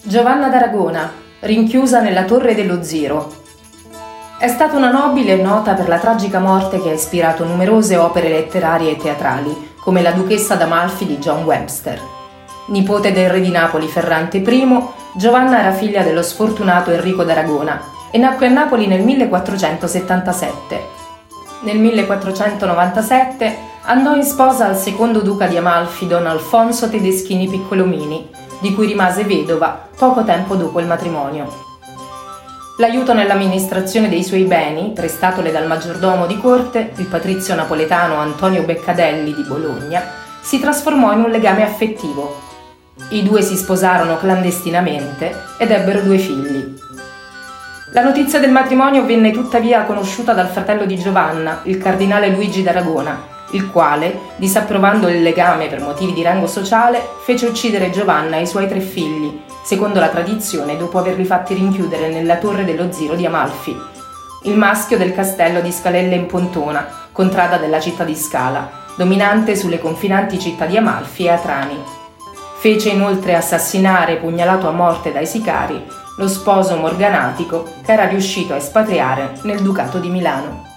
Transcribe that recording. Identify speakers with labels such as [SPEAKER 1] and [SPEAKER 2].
[SPEAKER 1] Giovanna d'Aragona, rinchiusa nella torre dello Ziro. È stata una nobile nota per la tragica morte che ha ispirato numerose opere letterarie e teatrali, come La duchessa d'Amalfi di John Webster. Nipote del re di Napoli Ferrante I, Giovanna era figlia dello sfortunato Enrico d'Aragona e nacque a Napoli nel 1477. Nel 1497 andò in sposa al secondo duca di Amalfi Don Alfonso Tedeschini Piccolomini, di cui rimase vedova poco tempo dopo il matrimonio. L'aiuto nell'amministrazione dei suoi beni, prestatole dal maggiordomo di corte, il patrizio napoletano Antonio Beccadelli di Bologna, si trasformò in un legame affettivo. I due si sposarono clandestinamente ed ebbero due figli. La notizia del matrimonio venne tuttavia conosciuta dal fratello di Giovanna, il cardinale Luigi d'Aragona, il quale, disapprovando il legame per motivi di rango sociale, fece uccidere Giovanna e i suoi tre figli, secondo la tradizione dopo averli fatti rinchiudere nella torre dello Ziro di Amalfi, il maschio del castello di Scalelle in Pontona, contrada della città di Scala, dominante sulle confinanti città di Amalfi e Atrani. Fece inoltre assassinare pugnalato a morte dai sicari lo sposo morganatico che era riuscito a espatriare nel Ducato di Milano.